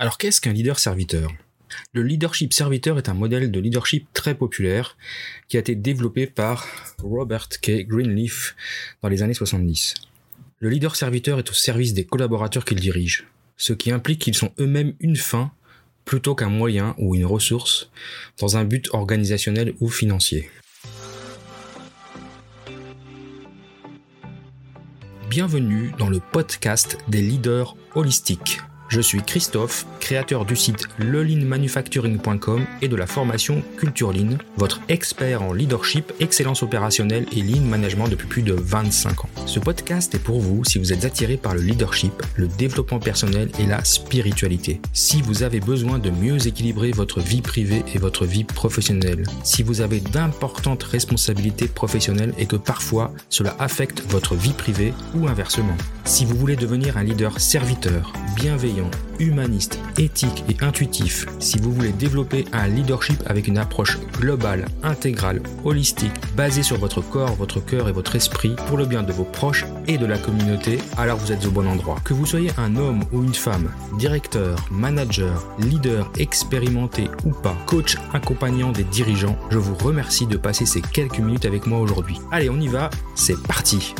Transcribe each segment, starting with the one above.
Alors qu'est-ce qu'un leader serviteur? Le leadership serviteur est un modèle de leadership très populaire qui a été développé par Robert K. Greenleaf dans les années 70. Le leader serviteur est au service des collaborateurs qu'il dirige, ce qui implique qu'ils sont eux-mêmes une fin plutôt qu'un moyen ou une ressource dans un but organisationnel ou financier. Bienvenue dans le podcast des leaders holistiques. Je suis Christophe, créateur du site lelinmanufacturing.com et de la formation Culture votre expert en leadership, excellence opérationnelle et lean management depuis plus de 25 ans. Ce podcast est pour vous si vous êtes attiré par le leadership, le développement personnel et la spiritualité. Si vous avez besoin de mieux équilibrer votre vie privée et votre vie professionnelle. Si vous avez d'importantes responsabilités professionnelles et que parfois cela affecte votre vie privée ou inversement. Si vous voulez devenir un leader serviteur, bienveillant, humaniste, éthique et intuitif, si vous voulez développer un leadership avec une approche globale, intégrale, holistique, basée sur votre corps, votre cœur et votre esprit, pour le bien de vos proches et de la communauté, alors vous êtes au bon endroit. Que vous soyez un homme ou une femme, directeur, manager, leader expérimenté ou pas, coach accompagnant des dirigeants, je vous remercie de passer ces quelques minutes avec moi aujourd'hui. Allez, on y va, c'est parti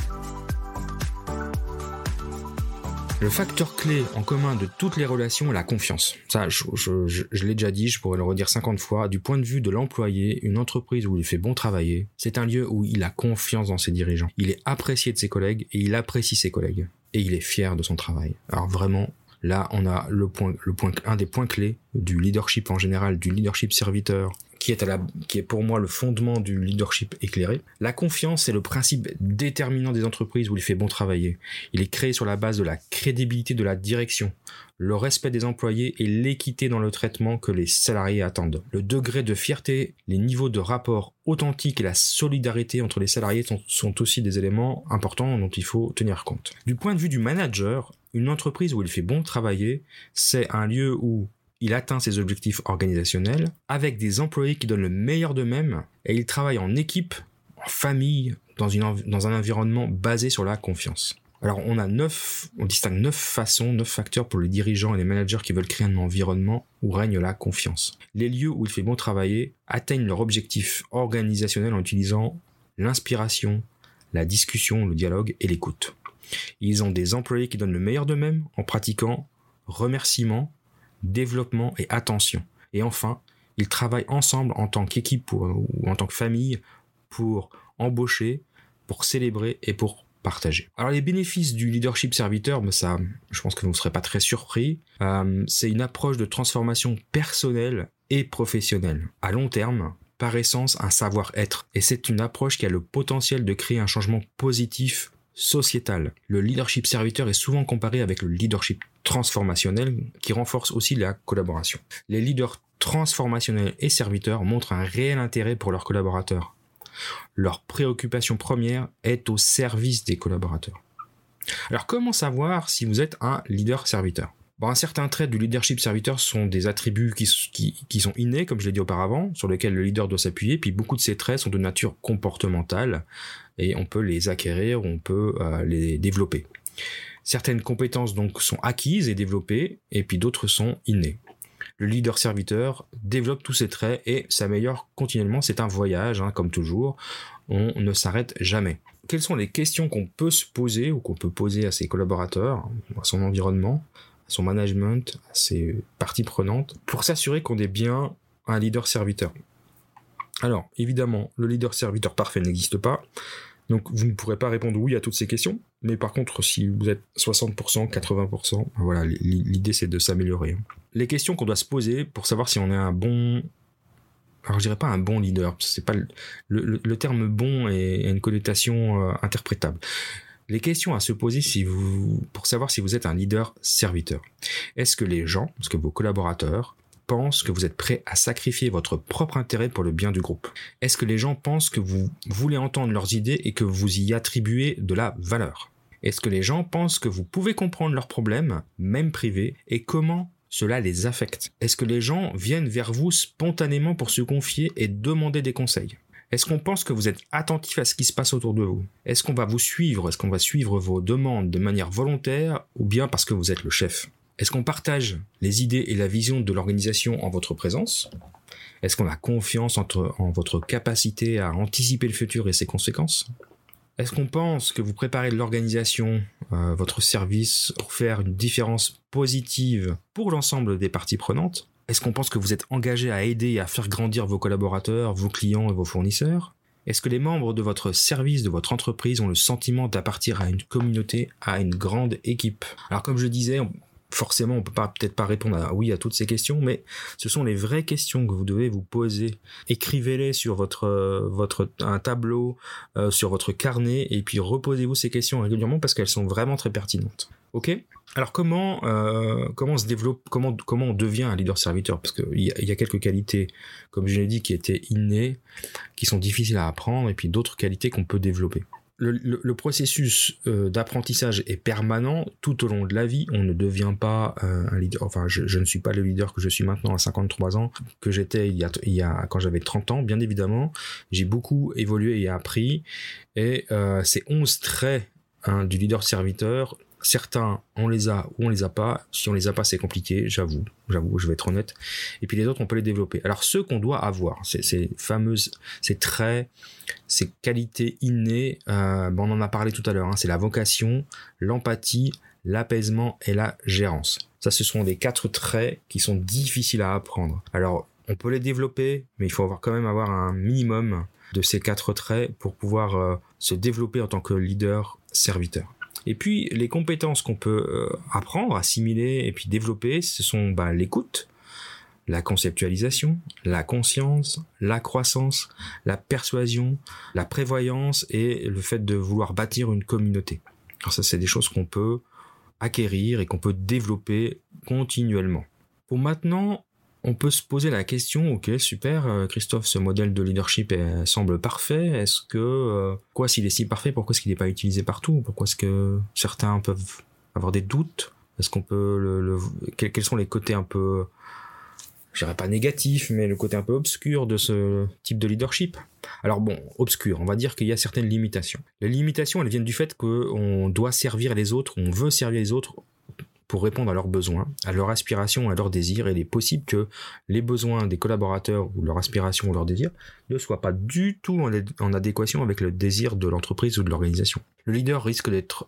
Le facteur clé en commun de toutes les relations est la confiance. Ça, je, l'ai déjà dit, je pourrais le redire 50 fois. Du point de vue de l'employé, une entreprise où il fait bon travailler, c'est un lieu où il a confiance dans ses dirigeants. Il est apprécié de ses collègues et il apprécie ses collègues. Et il est fier de son travail. Alors vraiment, là, on a le point, le point, un des points clés du leadership en général, du leadership serviteur, qui est, pour moi le fondement du leadership éclairé. La confiance est le principe déterminant des entreprises où il fait bon travailler. Il est créé sur la base de la crédibilité de la direction, le respect des employés et l'équité dans le traitement que les salariés attendent. Le degré de fierté, les niveaux de rapport authentique et la solidarité entre les salariés sont aussi des éléments importants dont il faut tenir compte. Du point de vue du manager, une entreprise où il fait bon travailler, c'est un lieu où il atteint ses objectifs organisationnels avec des employés qui donnent le meilleur d'eux-mêmes et il travaille en équipe, en famille, dans, une, dans un environnement basé sur la confiance. Alors on a neuf, on distingue neuf façons, neuf facteurs pour les dirigeants et les managers qui veulent créer un environnement où règne la confiance. Les lieux où il fait bon travailler atteignent leur objectif organisationnel en utilisant l'inspiration, la discussion, le dialogue et l'écoute. Ils ont des employés qui donnent le meilleur d'eux-mêmes en pratiquant remerciement, développement et attention. Et enfin, ils travaillent ensemble en tant qu'équipe ou en tant que famille pour embaucher, pour célébrer et pour partager. Alors les bénéfices du leadership serviteur, mais ça, je pense que vous ne serez pas très surpris. Euh, c'est une approche de transformation personnelle et professionnelle. À long terme, par essence, un savoir-être. Et c'est une approche qui a le potentiel de créer un changement positif sociétal. Le leadership serviteur est souvent comparé avec le leadership transformationnel qui renforce aussi la collaboration. Les leaders transformationnels et serviteurs montrent un réel intérêt pour leurs collaborateurs. Leur préoccupation première est au service des collaborateurs. Alors comment savoir si vous êtes un leader serviteur? Bon, un certain trait du leadership serviteur sont des attributs qui, sont innés, comme je l'ai dit auparavant, sur lesquels le leader doit s'appuyer, puis beaucoup de ces traits sont de nature comportementale, et on peut les acquérir, on peut euh, les développer. Certaines compétences donc sont acquises et développées, et puis d'autres sont innées. Le leader serviteur développe tous ces traits et s'améliore continuellement. C'est un voyage, hein, comme toujours. On ne s'arrête jamais. Quelles sont les questions qu'on peut se poser ou qu'on peut poser à ses collaborateurs, à son environnement? Son management, à ses parties prenantes, pour s'assurer qu'on est bien un leader serviteur. Alors, évidemment, le leader serviteur parfait n'existe pas. Donc, vous ne pourrez pas répondre oui à toutes ces questions. Mais par contre, si vous êtes 60%, 80%, voilà, l'idée c'est de s'améliorer. Les questions qu'on doit se poser pour savoir si on est un bon alors je dirais pas un bon leader, c'est pas le, terme bon est, une connotation euh, interprétable. Les questions à se poser pour savoir si vous êtes un leader serviteur. Est-ce que les gens, est-ce que vos collaborateurs pensent que vous êtes prêt à sacrifier votre propre intérêt pour le bien du groupe? Est-ce que les gens pensent que vous voulez entendre leurs idées et que vous y attribuez de la valeur? Est-ce que les gens pensent que vous pouvez comprendre leurs problèmes, même privés, et comment cela les affecte? Est-ce que les gens viennent vers vous spontanément pour se confier et demander des conseils? Est-ce qu'on pense que vous êtes attentif à ce qui se passe autour de vous? Est-ce qu'on va vous suivre? Est-ce qu'on va suivre vos demandes de manière volontaire ou bien parce que vous êtes le chef? Est-ce qu'on partage les idées et la vision de l'organisation en votre présence? Est-ce qu'on a confiance en votre capacité à anticiper le futur et ses conséquences? Est-ce qu'on pense que vous préparez l'organisation, euh, votre service, pour faire une différence positive pour l'ensemble des parties prenantes? Est-ce qu'on pense que vous êtes engagé à aider et à faire grandir vos collaborateurs, vos clients et vos fournisseurs? Est-ce que les membres de votre service, de votre entreprise ont le sentiment d'appartenir à une communauté, à une grande équipe? Alors comme je disais, forcément, on peut peut-être pas répondre à oui à toutes ces questions, mais ce sont les vraies questions que vous devez vous poser. Écrivez-les sur votre euh, un tableau, euh, sur votre carnet, et puis reposez-vous ces questions régulièrement parce qu'elles sont vraiment très pertinentes. Ok? Alors comment euh, comment on se développe comment on devient un leader serviteur? Parce qu'il y, y a quelques qualités comme je l'ai dit qui étaient innées qui sont difficiles à apprendre et puis d'autres qualités qu'on peut développer. Le, processus euh, d'apprentissage est permanent tout au long de la vie. On ne devient pas euh, un leader. Enfin, je, ne suis pas le leader que je suis maintenant à 53 ans, que j'étais il quand j'avais 30 ans. Bien évidemment, j'ai beaucoup évolué et appris. Et euh, ces 11 traits hein, du leader serviteur Certains, on les a ou on les a pas. Si on les a pas, c'est compliqué, j'avoue. J'avoue, je vais être honnête. Et puis les autres, on peut les développer. Alors ceux qu'on doit avoir, ces, fameuses, ces traits, ces qualités innées, euh, ben, on en a parlé tout à l'heure. Hein. c'est la vocation, l'empathie, l'apaisement et la gérance. Ça, ce sont les quatre traits qui sont difficiles à apprendre. Alors, on peut les développer, mais il faut avoir quand même avoir un minimum de ces quatre traits pour pouvoir euh, se développer en tant que leader serviteur. Et puis les compétences qu'on peut euh, apprendre, assimiler et puis développer, ce sont bah, l'écoute, la conceptualisation, la conscience, la croissance, la persuasion, la prévoyance et le fait de vouloir bâtir une communauté. Alors ça, c'est des choses qu'on peut acquérir et qu'on peut développer continuellement. Pour maintenant on peut se poser la question, ok, super, euh, Christophe, ce modèle de leadership semble parfait. Est-ce que, euh, quoi, s'il est si parfait, pourquoi est-ce qu'il n'est pas utilisé partout? Pourquoi est-ce que certains peuvent avoir des doutes? Est-ce qu'on peut le, quels, sont les côtés un peu, je dirais pas négatifs, mais le côté un peu obscur de ce type de leadership? Alors bon, obscur, on va dire qu'il y a certaines limitations. Les limitations, elles viennent du fait qu'on doit servir les autres, on veut servir les autres pour répondre à leurs besoins, à leurs aspirations, à leurs désirs. Il est possible que les besoins des collaborateurs ou leurs aspirations ou leurs désirs ne soient pas du tout en adéquation avec le désir de l'entreprise ou de l'organisation. Le leader risque d'être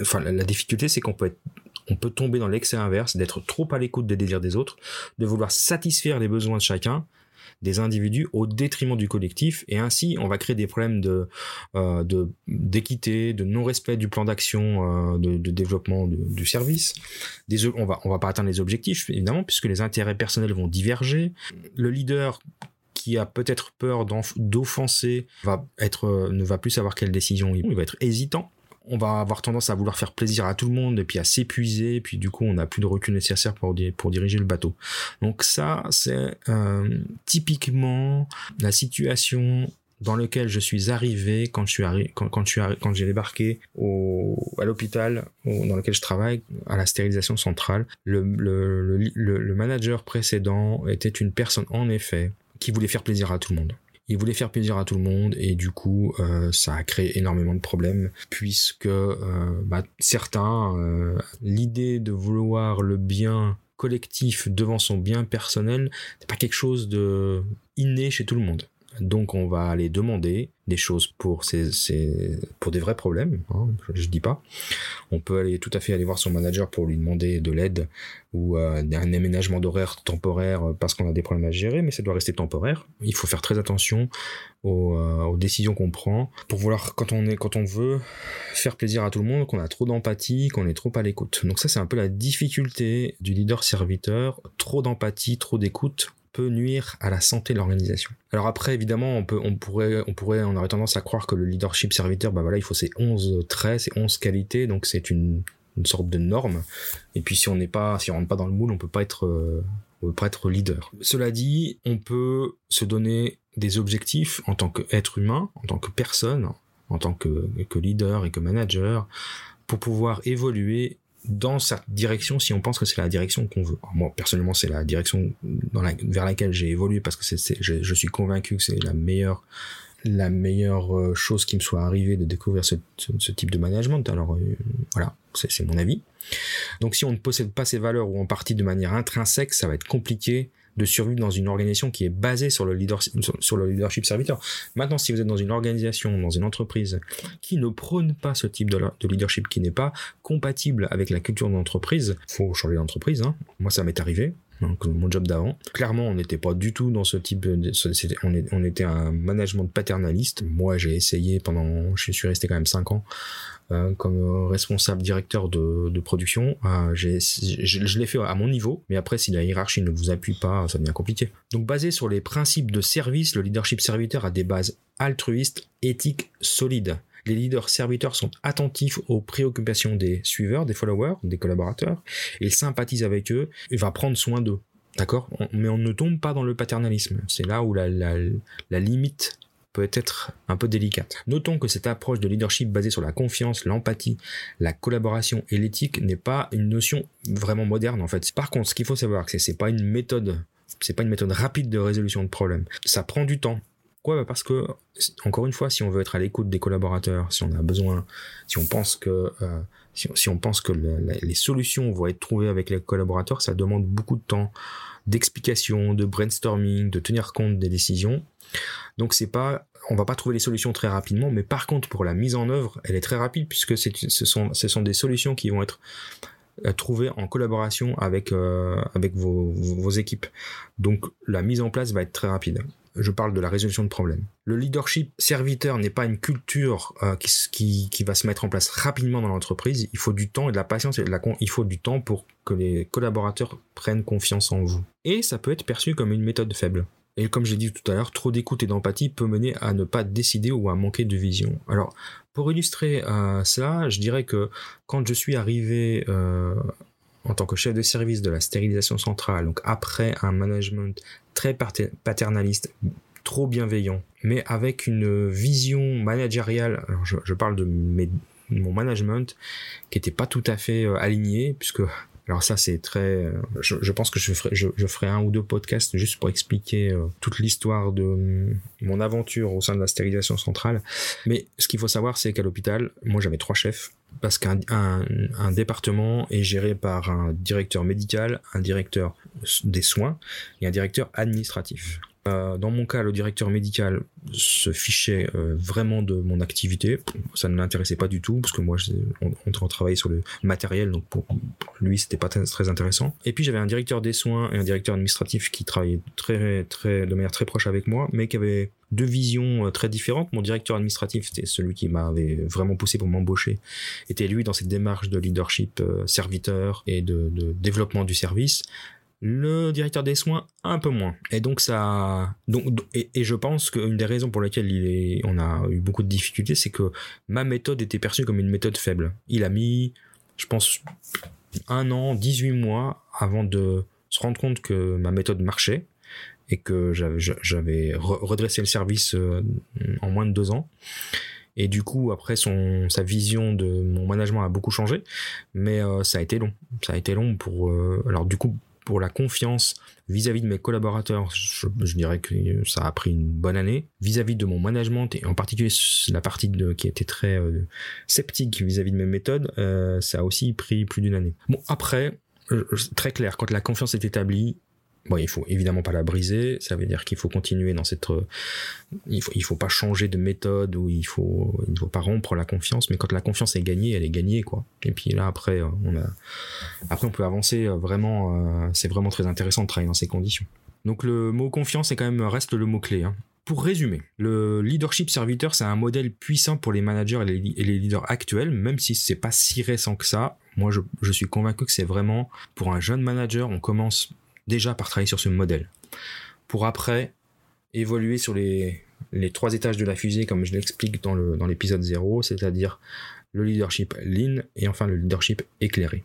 enfin la difficulté c'est qu'on peut on peut tomber dans l'excès inverse, d'être trop à l'écoute des désirs des autres, de vouloir satisfaire les besoins de chacun des individus au détriment du collectif et ainsi on va créer des problèmes de euh, d'équité, de, non-respect du plan d'action, euh, de, développement du service. Des, on va on va pas atteindre les objectifs évidemment puisque les intérêts personnels vont diverger. Le leader qui a peut-être peur d'offenser va être euh, ne va plus savoir quelle décision il va être hésitant on va avoir tendance à vouloir faire plaisir à tout le monde et puis à s'épuiser, puis du coup on n'a plus de recul nécessaire pour, pour diriger le bateau. Donc ça, c'est euh, typiquement la situation dans laquelle je suis arrivé quand je suis quand, quand quand j'ai débarqué au, à l'hôpital dans lequel je travaille à la stérilisation centrale le, le, le, le manager précédent était une personne en effet qui voulait faire plaisir à tout le monde il voulait faire plaisir à tout le monde et du coup euh, ça a créé énormément de problèmes puisque euh, bah, certains euh, l'idée de vouloir le bien collectif devant son bien personnel n'est pas quelque chose de inné chez tout le monde. Donc on va aller demander des choses pour des vrais problèmes, hein, je, dis pas. On peut aller tout à fait aller voir son manager pour lui demander de l'aide ou euh, un aménagement d'horaire temporaire parce qu'on a des problèmes à gérer, mais ça doit rester temporaire. Il faut faire très attention aux, euh, décisions qu'on prend pour vouloir quand on veut faire plaisir à tout le monde, qu'on a trop d'empathie, qu'on est trop à l'écoute. Donc ça c'est un peu la difficulté du leader serviteur, trop d'empathie, trop d'écoute peut nuire à la santé de l'organisation. Alors après, évidemment, on peut, on pourrait, on pourrait, on aurait tendance à croire que le leadership serviteur, bah voilà, il faut ces 11 traits, ces 11 qualités, donc c'est une, une sorte de norme. Et puis si on n'est pas, si on rentre pas dans le moule, on peut pas être, euh, on peut pas être leader. Cela dit, on peut se donner des objectifs en tant qu'être humain, en tant que personne, en tant que, que leader et que manager, pour pouvoir évoluer dans cette direction si on pense que c'est la direction qu'on veut. moi personnellement c'est la direction vers laquelle j'ai évolué parce que je, je, suis convaincu que c'est la meilleure la meilleure euh, chose qui me soit arrivée de découvrir ce, type de management. Alors euh, voilà, c'est mon avis. Donc si on ne possède pas ces valeurs ou en partie de manière intrinsèque, ça va être compliqué de survivre dans une organisation qui est basée sur le, leadership, serviteur. Maintenant, si vous êtes dans une organisation, dans une entreprise qui ne prône pas ce type de, leadership, qui n'est pas compatible avec la culture de l'entreprise, faut changer d'entreprise. Hein. Moi, ça m'est arrivé donc mon job d'avant. Clairement, on n'était pas du tout dans ce type de, on, était un management paternaliste. Moi, j'ai essayé pendant, je suis resté quand même 5 ans euh, comme responsable directeur de, production. Euh, je, l'ai fait à mon niveau, mais après, si la hiérarchie ne vous appuie pas, ça devient compliqué. Donc, basé sur les principes de service, le leadership serviteur a des bases altruistes, éthiques, solides les leaders serviteurs sont attentifs aux préoccupations des suiveurs, des followers, des collaborateurs, ils sympathisent avec eux et va prendre soin d'eux. D'accord? Mais on ne tombe pas dans le paternalisme. C'est là où la, la, limite peut être un peu délicate. Notons que cette approche de leadership basée sur la confiance, l'empathie, la collaboration et l'éthique n'est pas une notion vraiment moderne en fait. Par contre, ce qu'il faut savoir, c'est que c'est pas une méthode, c'est pas une méthode rapide de résolution de problèmes. Ça prend du temps. Pourquoi? Bah, Parce que, encore une fois, si on veut être à l'écoute des collaborateurs, si on a besoin, si on pense que, euh, si, on pense que les solutions vont être trouvées avec les collaborateurs, ça demande beaucoup de temps, d'explication, de brainstorming, de tenir compte des décisions. Donc c'est pas, on va pas trouver les solutions très rapidement, mais par contre pour la mise en œuvre, elle est très rapide puisque ce sont, ce sont des solutions qui vont être euh, trouvées en collaboration avec euh, avec vos, vos équipes. Donc la mise en place va être très rapide je parle de la résolution de problèmes. Le leadership serviteur n'est pas une culture euh, qui, va se mettre en place rapidement dans l'entreprise. Il faut du temps et de la patience il faut du temps pour que les collaborateurs prennent confiance en vous. Et ça peut être perçu comme une méthode faible. Et comme j'ai dit tout à l'heure, trop d'écoute et d'empathie peut mener à ne pas décider ou à manquer de vision. Alors, pour illustrer euh, cela, je dirais que quand je suis arrivé euh, en tant que chef de service de la stérilisation centrale, donc après un management très paternaliste, trop bienveillant, mais avec une vision managériale, alors je, parle de mon management, qui n'était pas tout à fait euh, aligné, puisque alors ça c'est très, euh, je, pense que je ferai, je, ferai un ou deux podcasts juste pour expliquer euh, toute l'histoire de mon aventure au sein de la stérilisation centrale. Mais ce qu'il faut savoir c'est qu'à l'hôpital, moi j'avais trois chefs parce qu'un un, département est géré par un directeur médical, un directeur des soins et un directeur administratif. Euh, dans mon cas, le directeur médical se fichait euh, vraiment de mon activité. Ça ne l'intéressait pas du tout parce que moi, on, on, travaillait sur le matériel, donc pour, lui, c'était pas très, intéressant. Et puis j'avais un directeur des soins et un directeur administratif qui travaillaient très, très, de manière très proche avec moi, mais qui avaient deux visions euh, très différentes. Mon directeur administratif, c'était celui qui m'avait vraiment poussé pour m'embaucher, était lui dans cette démarche de leadership serviteur et de, de développement du service le directeur des soins un peu moins. Et donc ça, donc et, je pense qu'une des raisons pour lesquelles il est, on a eu beaucoup de difficultés, c'est que ma méthode était perçue comme une méthode faible. Il a mis, je pense, un an, 18 mois avant de se rendre compte que ma méthode marchait et que j'avais redressé le service euh, en moins de deux ans. Et du coup, après, son, sa vision de mon management a beaucoup changé, mais euh, ça a été long. Ça a été long pour. Euh, alors, du coup, pour la confiance vis-à-vis de mes collaborateurs, je, dirais que ça a pris une bonne année. Vis-à-vis de mon management et en particulier la partie de, qui était très euh, sceptique vis-à-vis de mes méthodes, euh, ça a aussi pris plus d'une année. Bon, après, très clair, quand la confiance est établie, Bon, il faut évidemment pas la briser. Ça veut dire qu'il faut continuer dans cette. Euh, il faut, il faut pas changer de méthode ou il faut, il ne faut pas rompre la confiance. Mais quand la confiance est gagnée, elle est gagnée, quoi. Et puis là, après, euh, on a, après, on peut avancer euh, vraiment. c'est vraiment très intéressant de travailler dans ces conditions. Donc le mot confiance est quand même reste le mot clé. Hein. Pour résumer, le leadership serviteur, c'est un modèle puissant pour les managers et les, leaders actuels, même si c'est pas si récent que ça. Moi, je, je suis convaincu que c'est vraiment pour un jeune manager, on commence déjà par travailler sur ce modèle. Pour après évoluer sur les, trois étages de la fusée, comme je l'explique dans, le, dans l'épisode 0, c'est-à-dire le leadership lean et enfin le leadership éclairé.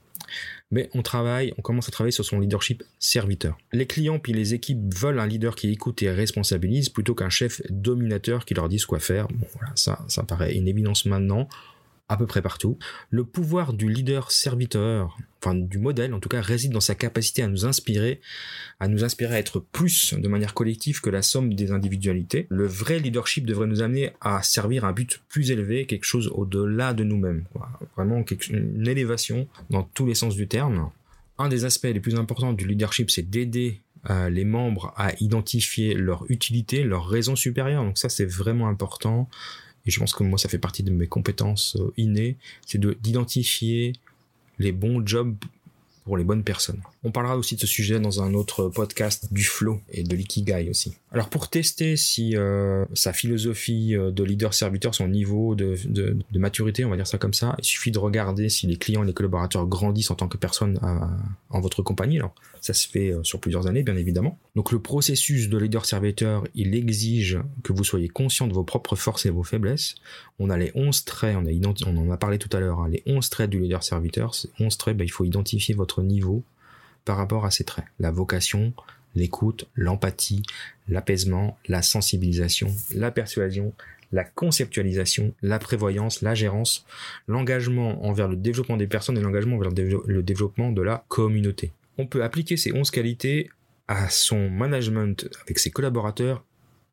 Mais on travaille, on commence à travailler sur son leadership serviteur. Les clients puis les équipes veulent un leader qui écoute et responsabilise plutôt qu'un chef dominateur qui leur dise quoi faire. Bon voilà, ça, ça paraît une évidence maintenant. À peu près partout. Le pouvoir du leader serviteur, enfin du modèle en tout cas, réside dans sa capacité à nous inspirer, à nous inspirer à être plus de manière collective que la somme des individualités. Le vrai leadership devrait nous amener à servir un but plus élevé, quelque chose au-delà de nous-mêmes. Vraiment une élévation dans tous les sens du terme. Un des aspects les plus importants du leadership, c'est d'aider euh, les membres à identifier leur utilité, leur raison supérieure. Donc ça, c'est vraiment important je pense que moi ça fait partie de mes compétences euh, innées, c'est d'identifier les bons jobs pour les bonnes personnes. On parlera aussi de ce sujet dans un autre podcast du flow et de l'ikigai aussi. Alors pour tester si euh, sa philosophie euh, de leader-serviteur, son niveau de, maturité, on va dire ça comme ça, il suffit de regarder si les clients et les collaborateurs grandissent en tant que personne en votre compagnie. Alors ça se fait euh, sur plusieurs années, bien évidemment. Donc le processus de leader-serviteur, il exige que vous soyez conscient de vos propres forces et vos faiblesses. On a les 11 traits, on, a on en a parlé tout à l'heure, hein, les 11 traits du leader-serviteur. Ces 11 traits, ben, il faut identifier votre niveau par rapport à ces traits. La vocation, l'écoute, l'empathie, l'apaisement, la sensibilisation, la persuasion, la conceptualisation, la prévoyance, la gérance, l'engagement envers le développement des personnes et l'engagement envers le développement de la communauté on peut appliquer ces 11 qualités à son management avec ses collaborateurs,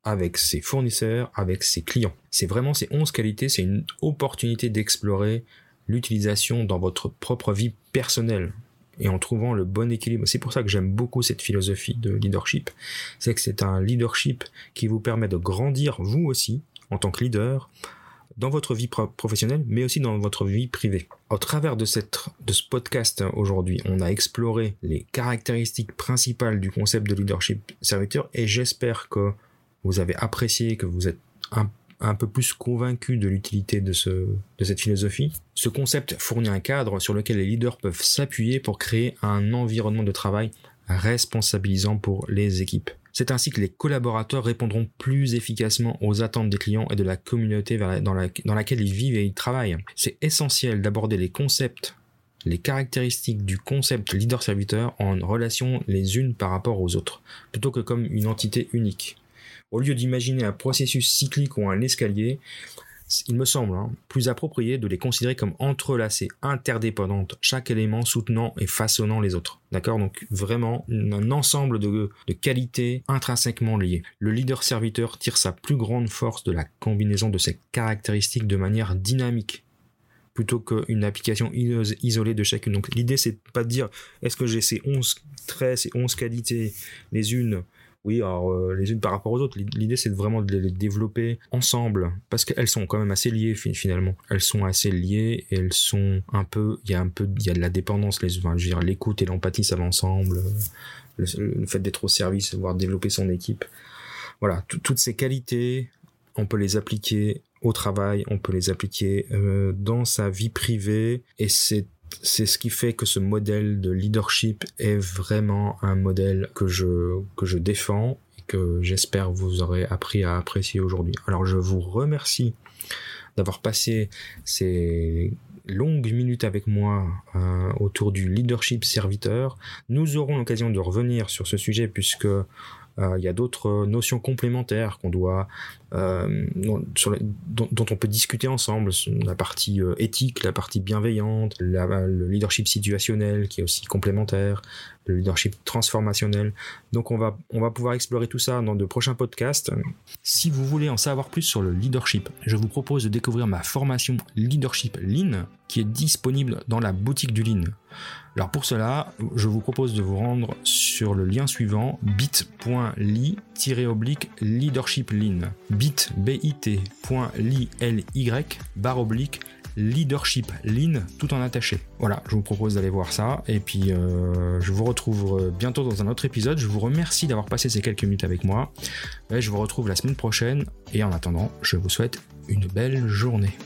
avec ses fournisseurs, avec ses clients. C'est vraiment ces 11 qualités, c'est une opportunité d'explorer l'utilisation dans votre propre vie personnelle et en trouvant le bon équilibre. C'est pour ça que j'aime beaucoup cette philosophie de leadership. C'est que c'est un leadership qui vous permet de grandir vous aussi en tant que leader, dans votre vie professionnelle, mais aussi dans votre vie privée. Au travers de, cette, de ce podcast aujourd'hui, on a exploré les caractéristiques principales du concept de leadership serviteur et j'espère que vous avez apprécié, que vous êtes un, un peu plus convaincu de l'utilité de, ce, de cette philosophie. Ce concept fournit un cadre sur lequel les leaders peuvent s'appuyer pour créer un environnement de travail responsabilisant pour les équipes. C'est ainsi que les collaborateurs répondront plus efficacement aux attentes des clients et de la communauté dans, laquelle ils vivent et ils travaillent. C'est essentiel d'aborder les concepts les caractéristiques du concept leader-serviteur en relation les unes par rapport aux autres, plutôt que comme une entité unique. Au lieu d'imaginer un processus cyclique ou un escalier, il me semble hein, plus approprié de les considérer comme entrelacées, interdépendantes, chaque élément soutenant et façonnant les autres. D'accord? Donc vraiment un ensemble de, de qualités intrinsèquement liées. Le leader-serviteur tire sa plus grande force de la combinaison de ces caractéristiques de manière dynamique plutôt qu'une application isolée de chacune. Donc l'idée c'est pas de dire est-ce que j'ai ces 11 traits, ces 11 qualités les unes oui, alors euh, les unes par rapport aux autres. L'idée, c'est vraiment de les développer ensemble parce qu'elles sont quand même assez liées finalement. Elles sont assez liées et elles sont un peu, il y a un peu, il y a de la dépendance. Les, enfin, je veux dire, l'écoute et l'empathie, ça va ensemble. Le, fait d'être au service, voir développer son équipe. Voilà, toutes ces qualités, on peut les appliquer au travail, on peut les appliquer euh, dans sa vie privée et c'est c'est ce qui fait que ce modèle de leadership est vraiment un modèle que je, défends et que j'espère vous aurez appris à apprécier aujourd'hui. Alors je vous remercie d'avoir passé ces longues minutes avec moi euh, autour du leadership serviteur. Nous aurons l'occasion de revenir sur ce sujet puisque euh, il y a d'autres notions complémentaires qu'on doit, euh, dont, on peut discuter ensemble. La partie euh, éthique, la partie bienveillante, le leadership situationnel qui est aussi complémentaire, le leadership transformationnel. Donc on va, on va pouvoir explorer tout ça dans de prochains podcasts. Si vous voulez en savoir plus sur le leadership, je vous propose de découvrir ma formation Leadership Lean qui est disponible dans la boutique du Lean. Alors pour cela, je vous propose de vous rendre sur le lien suivant bit.ly leadership lean bit bit.ly barre oblique leadership lean tout en attaché. Voilà, je vous propose d'aller voir ça et puis euh, je vous retrouve bientôt dans un autre épisode. Je vous remercie d'avoir passé ces quelques minutes avec moi. Et je vous retrouve la semaine prochaine et en attendant, je vous souhaite une belle journée.